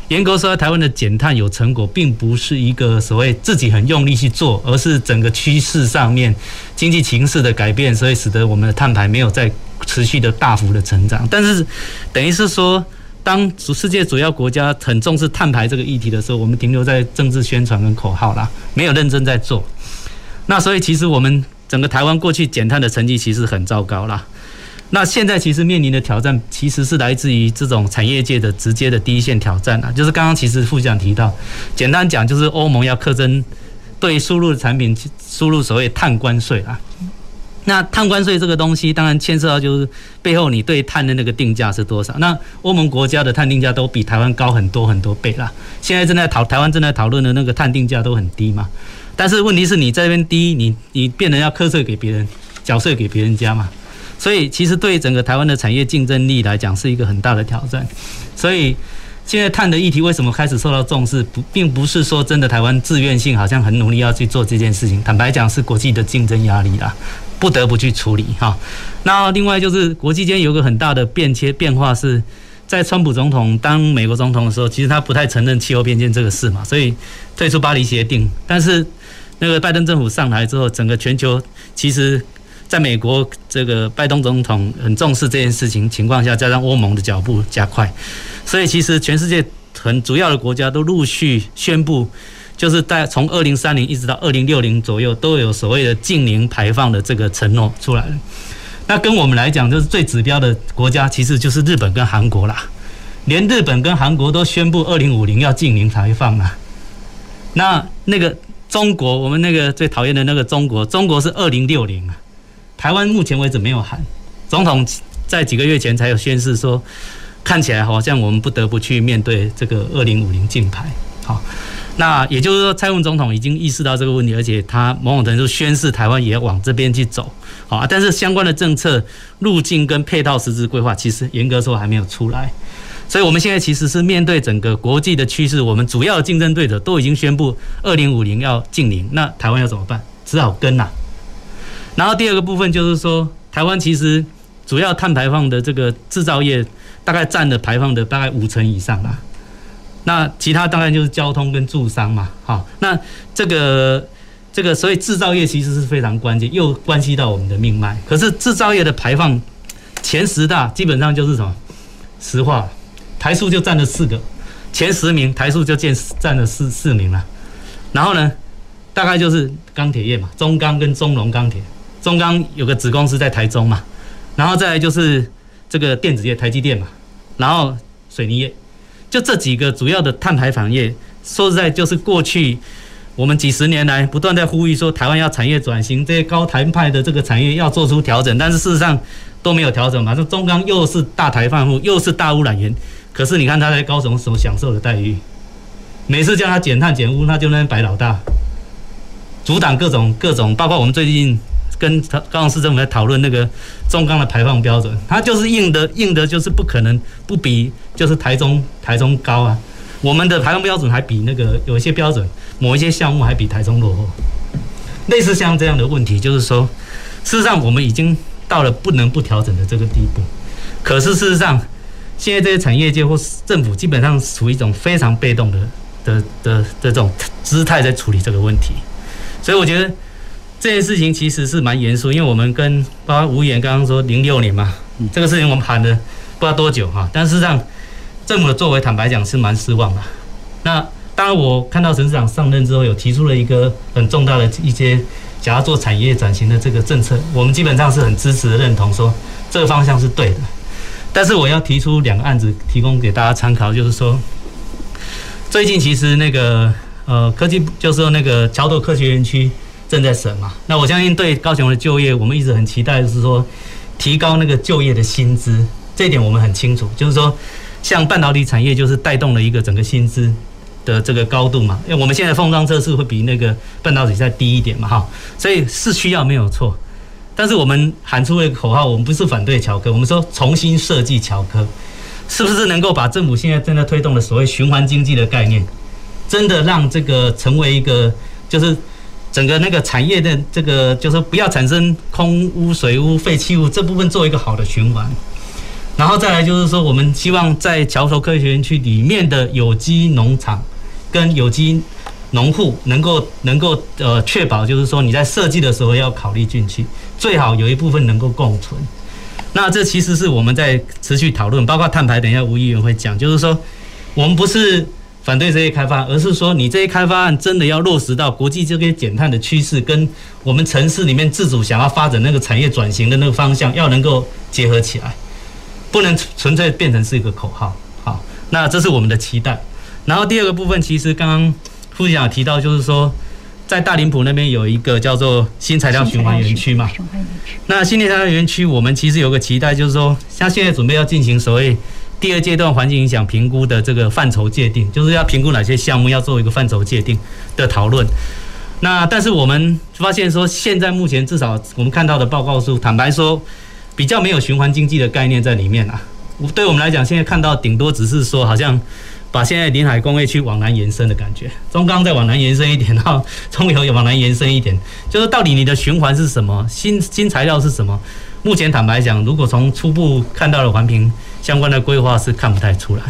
严格说，台湾的减碳有成果，并不是一个所谓自己很用力去做，而是整个趋势上面经济形势的改变，所以使得我们的碳排没有再持续的大幅的成长。但是等于是说，当世界主要国家很重视碳排这个议题的时候，我们停留在政治宣传跟口号啦，没有认真在做。那所以其实我们。整个台湾过去减碳的成绩其实很糟糕啦，那现在其实面临的挑战其实是来自于这种产业界的直接的第一线挑战啊，就是刚刚其实副长提到，简单讲就是欧盟要课征对输入的产品输入所谓碳关税啊。那碳关税这个东西当然牵涉到就是背后你对碳的那个定价是多少，那欧盟国家的碳定价都比台湾高很多很多倍啦，现在正在讨台湾正在讨论的那个碳定价都很低嘛。但是问题是你这边低，你你变成要课税给别人，缴税给别人家嘛，所以其实对整个台湾的产业竞争力来讲是一个很大的挑战。所以现在碳的议题为什么开始受到重视？不，并不是说真的台湾自愿性好像很努力要去做这件事情。坦白讲，是国际的竞争压力啦，不得不去处理哈。那另外就是国际间有个很大的变迁变化是。在川普总统当美国总统的时候，其实他不太承认气候变迁这个事嘛，所以退出巴黎协定。但是那个拜登政府上台之后，整个全球其实在美国这个拜登总统很重视这件事情情况下，加上欧盟的脚步加快，所以其实全世界很主要的国家都陆续宣布，就是在从二零三零一直到二零六零左右，都有所谓的净零排放的这个承诺出来了。那跟我们来讲，就是最指标的国家，其实就是日本跟韩国啦。连日本跟韩国都宣布二零五零要净零排放啊。那那个中国，我们那个最讨厌的那个中国，中国是二零六零啊。台湾目前为止没有喊，总统在几个月前才有宣示说，看起来好像我们不得不去面对这个二零五零净排。好，那也就是说，蔡英文总统已经意识到这个问题，而且他某种程度宣示台湾也往这边去走。好，啊但是相关的政策路径跟配套实质规划，其实严格说还没有出来。所以，我们现在其实是面对整个国际的趋势，我们主要的竞争对手都已经宣布二零五零要净零，那台湾要怎么办？只好跟呐。然后第二个部分就是说，台湾其实主要碳排放的这个制造业，大概占了排放的大概五成以上啦。那其他当然就是交通跟住商嘛。好，那这个这个，所以制造业其实是非常关键，又关系到我们的命脉。可是制造业的排放前十大基本上就是什么？石化。台塑就占了四个，前十名台塑就占占了四四名了。然后呢，大概就是钢铁业嘛，中钢跟中龙钢铁，中钢有个子公司在台中嘛。然后再来就是这个电子业，台积电嘛。然后水泥业，就这几个主要的碳排放业，说实在就是过去我们几十年来不断在呼吁说台湾要产业转型，这些高碳排的这个产业要做出调整，但是事实上都没有调整嘛。这中钢又是大排放户，又是大污染源。可是你看他在高雄所享受的待遇，每次叫他减碳减污，他就那边摆老大，阻挡各种各种，包括我们最近跟高雄市政府在讨论那个中钢的排放标准，他就是硬的硬的，就是不可能不比就是台中台中高啊。我们的排放标准还比那个有一些标准，某一些项目还比台中落后。类似像这样的问题，就是说，事实上我们已经到了不能不调整的这个地步，可是事实上。现在这些产业界或政府基本上处于一种非常被动的的的的这种姿态在处理这个问题，所以我觉得这件事情其实是蛮严肃，因为我们跟包括吴岩刚刚说零六年嘛，这个事情我们谈了不知道多久哈，但事实上政府的作为坦白讲是蛮失望的。那当然我看到陈市长上任之后有提出了一个很重大的一些想要做产业转型的这个政策，我们基本上是很支持的认同，说这个方向是对的。但是我要提出两个案子，提供给大家参考，就是说，最近其实那个呃科技，就是说那个桥头科学园区正在审嘛。那我相信对高雄的就业，我们一直很期待，就是说提高那个就业的薪资，这一点我们很清楚，就是说像半导体产业就是带动了一个整个薪资的这个高度嘛。因为我们现在封装测试会比那个半导体再低一点嘛，哈，所以是需要没有错。但是我们喊出了一个口号，我们不是反对桥科，我们说重新设计桥科，是不是能够把政府现在正在推动的所谓循环经济的概念，真的让这个成为一个，就是整个那个产业的这个，就是不要产生空污、水污、废弃物这部分做一个好的循环，然后再来就是说，我们希望在桥头科学园区里面的有机农场跟有机。农户能够能够呃确保，就是说你在设计的时候要考虑进去，最好有一部分能够共存。那这其实是我们在持续讨论，包括碳排，等一下吴议员会讲，就是说我们不是反对这些开发，而是说你这些开发案真的要落实到国际这些减碳的趋势，跟我们城市里面自主想要发展那个产业转型的那个方向要能够结合起来，不能纯粹变成是一个口号。好，那这是我们的期待。然后第二个部分，其实刚刚。副局长提到，就是说，在大林埔那边有一个叫做新材料循环园区嘛。那新材料园区，我们其实有个期待，就是说，像现在准备要进行所谓第二阶段环境影响评估的这个范畴界定，就是要评估哪些项目要做一个范畴界定的讨论。那但是我们发现说，现在目前至少我们看到的报告书，坦白说，比较没有循环经济的概念在里面啊。对我们来讲，现在看到顶多只是说好像。把现在临海工业区往南延伸的感觉，中钢再往南延伸一点，然后中油也往南延伸一点，就是到底你的循环是什么？新新材料是什么？目前坦白讲，如果从初步看到的环评相关的规划是看不太出来，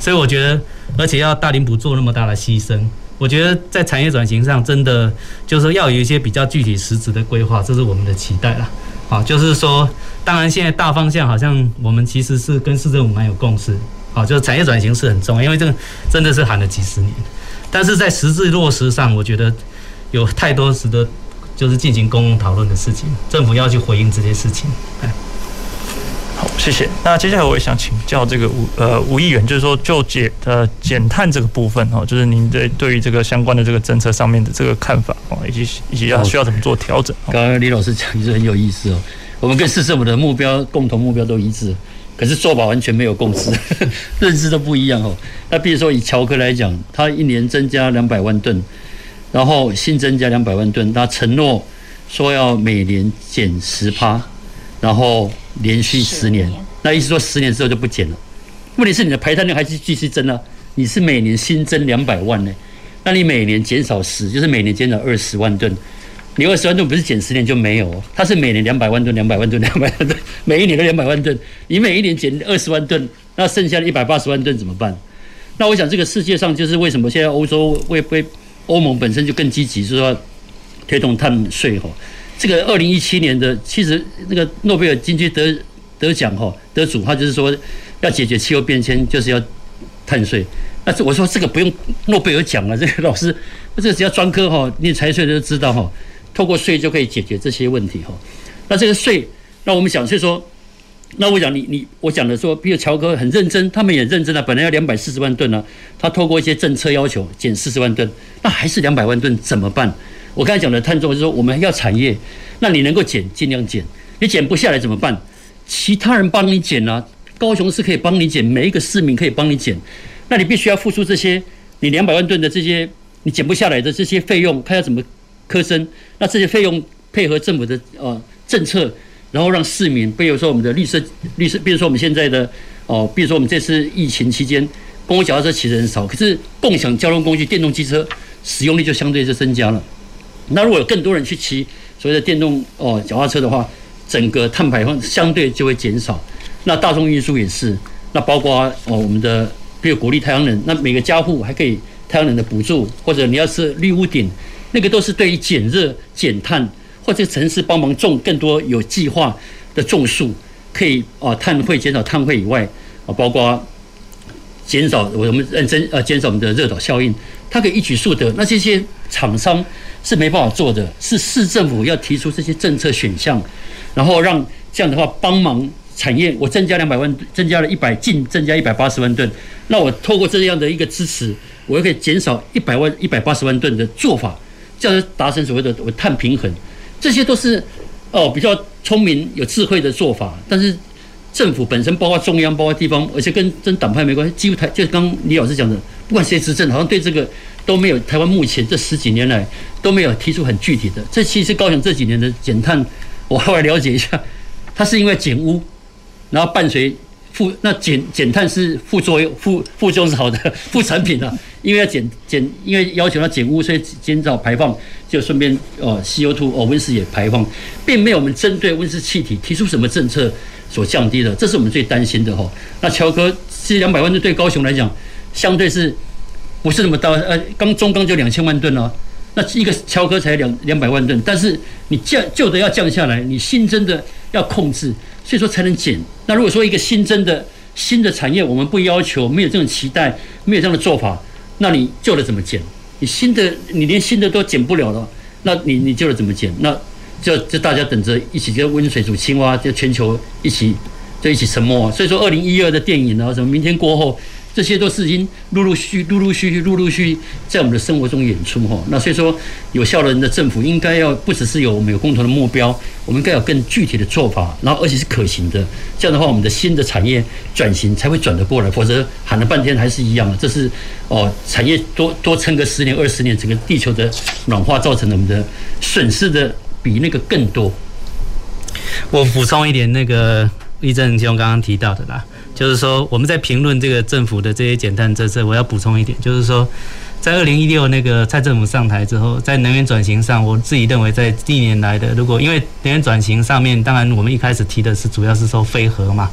所以我觉得，而且要大林不做那么大的牺牲，我觉得在产业转型上真的就是说要有一些比较具体实质的规划，这是我们的期待了。啊，就是说，当然现在大方向好像我们其实是跟市政府蛮有共识。好，就是产业转型是很重要，因为这个真的是喊了几十年，但是在实质落实上，我觉得有太多值得就是进行公共讨论的事情，政府要去回应这些事情。好，谢谢。那接下来我也想请教这个吴呃吴议员，就是说就减呃减碳这个部分哦，就是您对对于这个相关的这个政策上面的这个看法哦，以及以及要需要怎么做调整？刚刚李老师讲的是很有意思哦，我们跟市政府的目标共同目标都一致，可是做法完全没有共识，认知都不一样哦。那比如说以乔科来讲，他一年增加两百万吨，然后新增加两百万吨，他承诺说要每年减十趴，然后。连续十年，那意思说十年之后就不减了。问题是你的排碳量还是继续增啊？你是每年新增两百万呢？那你每年减少十，就是每年减少二十万吨。你二十万吨不是减十年就没有，它是每年两百万吨，两百万吨，两百万吨，每一年都两百万吨。你每一年减二十万吨，那剩下的一百八十万吨怎么办？那我想这个世界上就是为什么现在欧洲为为欧盟本身就更积极，就是说推动碳税哈。这个二零一七年的，其实那个诺贝尔经济得得奖哈得主，他就是说要解决气候变迁，就是要碳税。那这我说这个不用诺贝尔奖了，这个老师，这个只要专科哈念财税都知道哈，透过税就可以解决这些问题哈。那这个税，那我们讲，所以说，那我讲你你我讲的说，比如乔哥很认真，他们也认真了，本来要两百四十万吨呢，他透过一些政策要求减四十万吨，那还是两百万吨怎么办？我刚才讲的碳中就是说，我们要产业，那你能够减尽量减，你减不下来怎么办？其他人帮你减啊，高雄市可以帮你减，每一个市民可以帮你减，那你必须要付出这些，你两百万吨的这些你减不下来的这些费用，看要怎么课征？那这些费用配合政府的呃政策，然后让市民，比如说我们的绿色绿色，比如说我们现在的哦，比如说我们这次疫情期间，公共脚踏车骑的人少，可是共享交通工具电动机车使用率就相对是增加了。那如果有更多人去骑所谓的电动哦脚踏车的话，整个碳排放相对就会减少。那大众运输也是，那包括哦我们的，比如鼓励太阳能，那每个家户还可以太阳能的补助，或者你要是绿屋顶，那个都是对于减热、减碳，或者城市帮忙种更多有计划的种树，可以啊碳汇减少碳汇以外啊，包括减少我们认真呃减少我们的热岛效应，它可以一举数得。那这些厂商。是没办法做的，是市政府要提出这些政策选项，然后让这样的话帮忙产业。我增加两百万，增加了一百，净增加一百八十万吨。那我透过这样的一个支持，我又可以减少一百万、一百八十万吨的做法，这样达成所谓的我碳平衡。这些都是哦比较聪明、有智慧的做法。但是政府本身，包括中央、包括地方，而且跟跟党派没关系，几乎台就刚李老师讲的，不管谁执政，好像对这个。都没有，台湾目前这十几年来都没有提出很具体的。这其实高雄这几年的减碳，我后来了解一下，它是因为减污，然后伴随副那减减碳是副作用，副副作用是好的副产品啊。因为要减减，因为要求它减污，所以减少排放，就顺便哦 CO2 哦温室也排放，并没有我们针对温室气体提出什么政策所降低的，这是我们最担心的哈。那乔哥，这两百万吨对高雄来讲，相对是。不是那么大，呃，刚中钢就两千万吨哦，那一个乔哥才两两百万吨，但是你降旧的要降下来，你新增的要控制，所以说才能减。那如果说一个新增的新的产业，我们不要求，没有这种期待，没有这样的做法，那你旧的怎么减？你新的你连新的都减不了了，那你你旧的怎么减？那就就大家等着一起跟温水煮青蛙，就全球一起就一起沉默。所以说，二零一二的电影啊，什么明天过后。这些都是已经陆陆续、陆陆续续、陆陆续续在我们的生活中演出哈。那所以说，有效的人的政府应该要不只是有我们有共同的目标，我们应该有更具体的做法，然后而且是可行的。这样的话，我们的新的产业转型才会转得过来，否则喊了半天还是一样的。这是哦，产业多多撑个十年、二十年，整个地球的暖化造成了我们的损失的比那个更多。我补充一点，那个立正兄刚刚提到的啦。就是说，我们在评论这个政府的这些减碳政策，我要补充一点，就是说，在二零一六那个蔡政府上台之后，在能源转型上，我自己认为在历年来的，如果因为能源转型上面，当然我们一开始提的是主要是说非核嘛，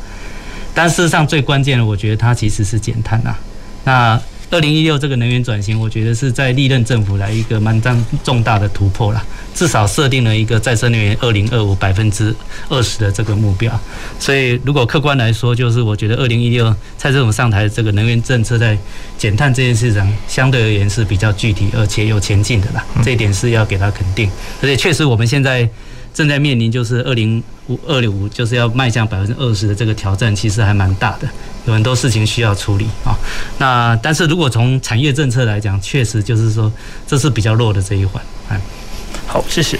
但事实上最关键的，我觉得它其实是减碳呐，那。二零一六这个能源转型，我觉得是在历任政府来一个蛮重重大的突破了，至少设定了一个再生能源二零二五百分之二十的这个目标。所以如果客观来说，就是我觉得二零一六蔡政府上台的这个能源政策在减碳这件事上，相对而言是比较具体而且有前进的啦。这一点是要给他肯定。而且确实我们现在正在面临就是二零五二五就是要迈向百分之二十的这个挑战，其实还蛮大的，有很多事情需要处理啊。那但是如果从产业政策来讲，确实就是说这是比较弱的这一环。哎，好，谢谢。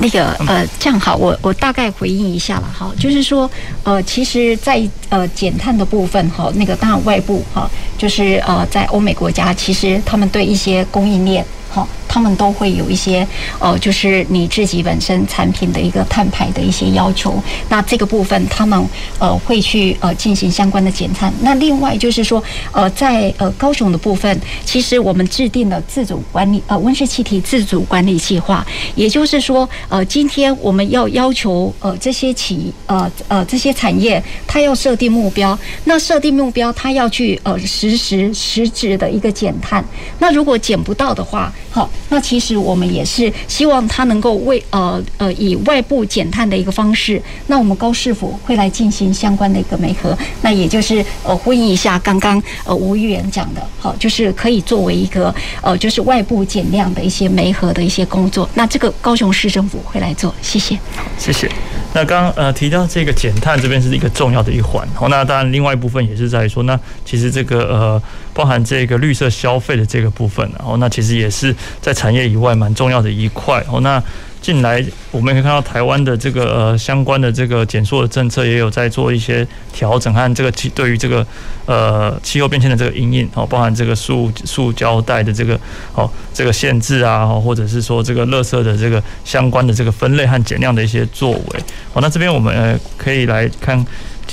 那个呃，这样好，我我大概回应一下了哈，就是说呃，其实在，在呃减碳的部分哈，那个当然外部哈，就是呃，在欧美国家，其实他们对一些供应链。好，他们都会有一些呃，就是你自己本身产品的一个碳排的一些要求。那这个部分，他们呃会去呃进行相关的减碳。那另外就是说，呃，在呃高雄的部分，其实我们制定了自主管理呃温室气体自主管理计划。也就是说，呃，今天我们要要求呃这些企呃呃这些产业，它要设定目标。那设定目标，它要去呃实时实质的一个减碳。那如果减不到的话，好，那其实我们也是希望它能够为呃呃以外部减碳的一个方式，那我们高市府会来进行相关的一个媒合，那也就是呃呼应一下刚刚呃吴议员讲的，好，就是可以作为一个呃就是外部减量的一些媒合的一些工作，那这个高雄市政府会来做，谢谢。谢谢。那刚呃提到这个减碳这边是一个重要的一环，好，那当然另外一部分也是在说，那其实这个呃包含这个绿色消费的这个部分，然后那其实也是。在产业以外蛮重要的一块哦，那近来我们可以看到台湾的这个呃相关的这个减塑的政策也有在做一些调整，和这个对于这个呃气候变迁的这个阴影哦，包含这个塑塑胶袋的这个哦这个限制啊，或者是说这个垃圾的这个相关的这个分类和减量的一些作为哦，那这边我们呃可以来看。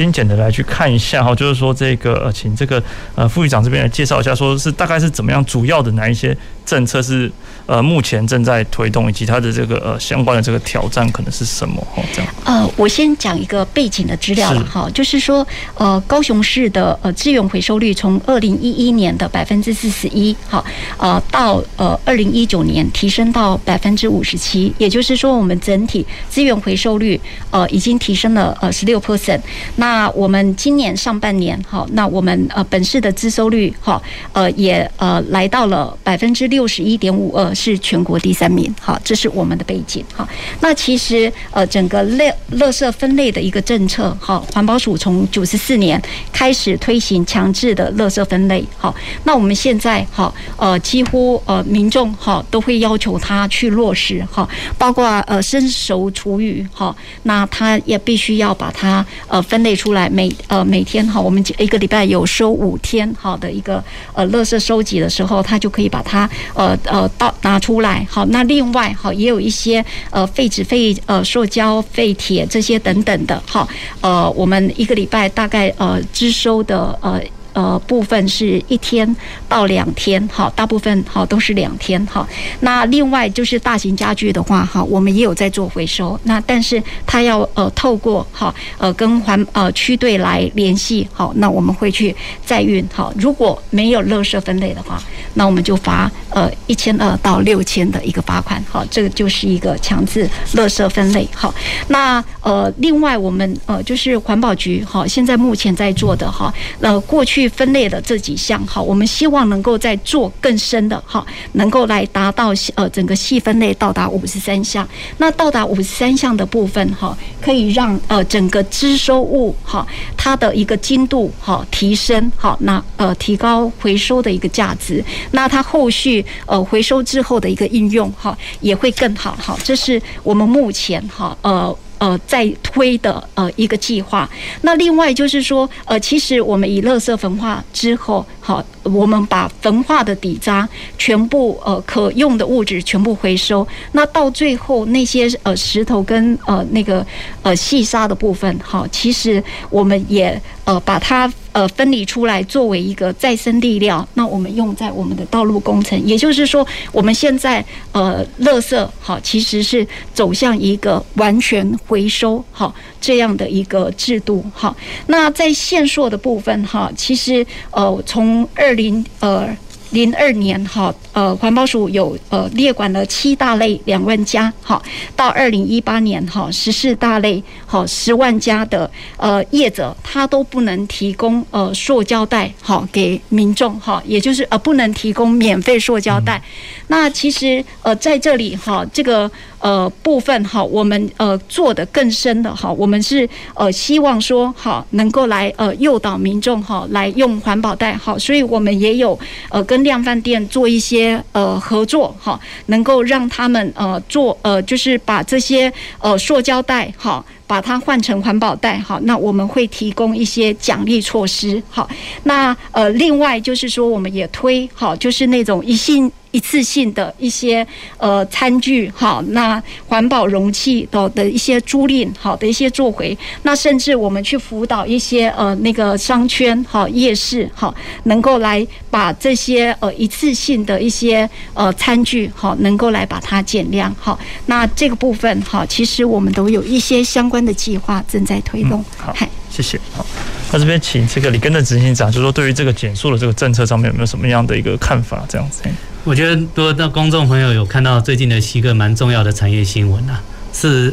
精简的来去看一下哈，就是说这个呃，请这个呃副局长这边来介绍一下，说是大概是怎么样，主要的哪一些政策是呃目前正在推动，以及它的这个呃相关的这个挑战可能是什么哈？这样。呃，我先讲一个背景的资料了哈，就是说呃高雄市的呃资源回收率从二零一一年的百分之四十一哈呃到呃二零一九年提升到百分之五十七，也就是说我们整体资源回收率呃已经提升了呃十六 percent。那我们今年上半年，哈，那我们呃本市的资收率，哈，呃也呃来到了百分之六六十一点五二，是全国第三名，好，这是我们的背景，好。那其实呃整个垃垃圾分类的一个政策，好，环保署从九十四年开始推行强制的垃圾分类，好，那我们现在好呃几乎呃民众哈都会要求他去落实，哈，包括呃生熟厨余，哈，那他也必须要把它呃分类。出来每呃每天哈，我们一个礼拜有收五天好的一个呃垃圾收集的时候，他就可以把它呃呃到拿出来。好，那另外好也有一些呃废纸、废呃塑胶、废铁这些等等的。好，呃，我们一个礼拜大概呃支收的呃。呃，部分是一天到两天，好，大部分好都是两天，好。那另外就是大型家具的话，哈，我们也有在做回收。那但是它要呃透过哈呃跟环呃区队来联系，好，那我们会去载运，好。如果没有垃圾分类的话，那我们就罚呃一千二到六千的一个罚款，好，这个就是一个强制垃圾分类，好。那呃另外我们呃就是环保局，哈，现在目前在做的哈，呃过去。去分类的这几项哈，我们希望能够再做更深的哈，能够来达到呃整个细分类到达五十三项。那到达五十三项的部分哈，可以让呃整个支收物哈它的一个精度哈提升哈，那呃提高回收的一个价值。那它后续呃回收之后的一个应用哈也会更好哈。这是我们目前哈呃。呃，在推的呃一个计划。那另外就是说，呃，其实我们以垃圾焚化之后，好，我们把焚化的底渣全部呃可用的物质全部回收。那到最后那些呃石头跟呃那个呃细沙的部分，好，其实我们也呃把它。呃，分离出来作为一个再生粒料，那我们用在我们的道路工程，也就是说，我们现在呃，垃圾好，其实是走向一个完全回收好这样的一个制度好。那在限塑的部分哈，其实呃，从二零呃。零二年哈，呃，环保署有呃列管了七大类两万家，好，到二零一八年哈，十四大类好十万家的呃业者，他都不能提供呃塑胶袋好给民众哈，也就是呃不能提供免费塑胶袋。那其实呃在这里哈，这个呃部分哈，我们呃做得更深的哈，我们是呃希望说哈能够来呃诱导民众哈来用环保袋哈，所以我们也有呃跟量贩店做一些呃合作哈，能够让他们呃做呃就是把这些呃塑胶袋哈。把它换成环保袋，哈，那我们会提供一些奖励措施，哈，那呃，另外就是说，我们也推哈，就是那种一性。一次性的一些呃餐具好，那环保容器的的一些租赁好的一些做回，那甚至我们去辅导一些呃那个商圈好夜市好，能够来把这些呃一次性的一些呃餐具好，能够来把它减量好，那这个部分好，其实我们都有一些相关的计划正在推动。好，谢谢。好，那这边请这个里根的执行长，就是说对于这个减速的这个政策上面有没有什么样的一个看法？这样子。我觉得，多那公众朋友有看到最近的一个蛮重要的产业新闻啊，是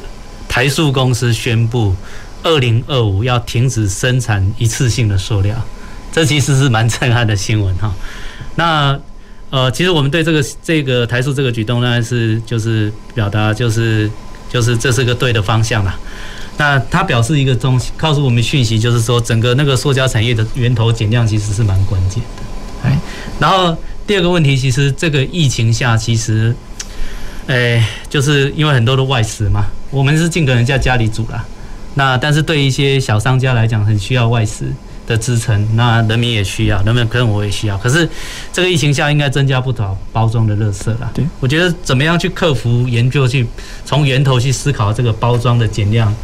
台塑公司宣布，二零二五要停止生产一次性的塑料，这其实是蛮震撼的新闻哈。那呃，其实我们对这个这个台塑这个举动呢，是就是表达就是就是这是个对的方向啦。那它表示一个东西告诉我们讯息，就是说整个那个塑胶产业的源头减量其实是蛮关键的。哎，然后。第二个问题，其实这个疫情下，其实，哎，就是因为很多的外食嘛，我们是尽可能在家里煮啦。那但是对一些小商家来讲，很需要外食的支撑，那人民也需要，人民可能我也需要。可是这个疫情下，应该增加不少包装的垃圾啦。对，我觉得怎么样去克服、研究、去从源头去思考这个包装的减量。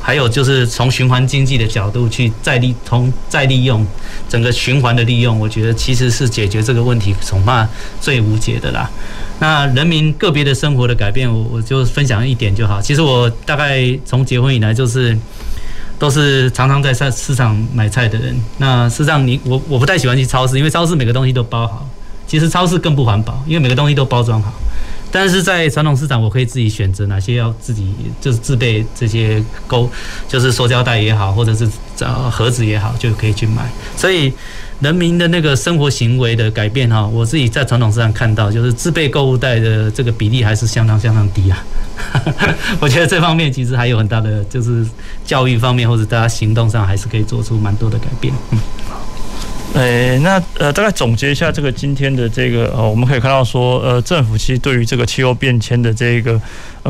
还有就是从循环经济的角度去再利从再利用整个循环的利用，我觉得其实是解决这个问题恐怕最无解的啦。那人民个别的生活的改变，我我就分享一点就好。其实我大概从结婚以来就是都是常常在市市场买菜的人。那事实上你我我不太喜欢去超市，因为超市每个东西都包好，其实超市更不环保，因为每个东西都包装好。但是在传统市场，我可以自己选择哪些要自己就是自备这些钩，就是塑胶袋也好，或者是找盒子也好，就可以去买。所以人民的那个生活行为的改变哈，我自己在传统市场看到，就是自备购物袋的这个比例还是相当相当低啊。我觉得这方面其实还有很大的，就是教育方面或者大家行动上还是可以做出蛮多的改变。嗯。诶、欸，那呃，大概总结一下这个今天的这个呃，我们可以看到说，呃，政府其实对于这个气候变迁的这个。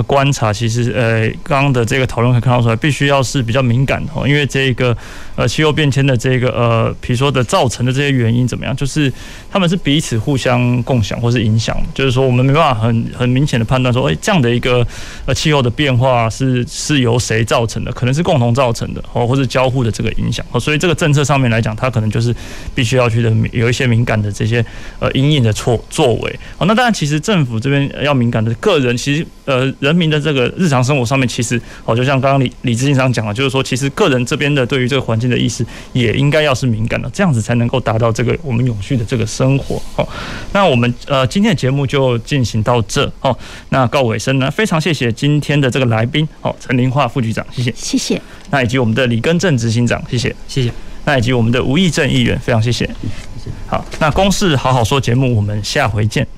观察其实，呃，刚刚的这个讨论可以看到出来，必须要是比较敏感的哦，因为这个呃气候变迁的这个呃，比如说的造成的这些原因怎么样，就是他们是彼此互相共享或是影响，就是说我们没办法很很明显的判断说，哎，这样的一个呃气候的变化是是由谁造成的，可能是共同造成的哦，或者交互的这个影响哦，所以这个政策上面来讲，它可能就是必须要去的有一些敏感的这些呃因应的错作为哦，那当然其实政府这边要敏感的个人其实呃。民的这个日常生活上面，其实哦，就像刚刚李李执行长讲的，就是说，其实个人这边的对于这个环境的意识，也应该要是敏感的，这样子才能够达到这个我们永续的这个生活。哦，那我们呃今天的节目就进行到这哦。那告尾声呢，非常谢谢今天的这个来宾哦，陈林化副局长，谢谢，谢谢。那以及我们的李根正执行长，谢谢，谢谢。那以及我们的吴义正议员，非常谢谢，谢谢。好，那公事好好说节目，我们下回见。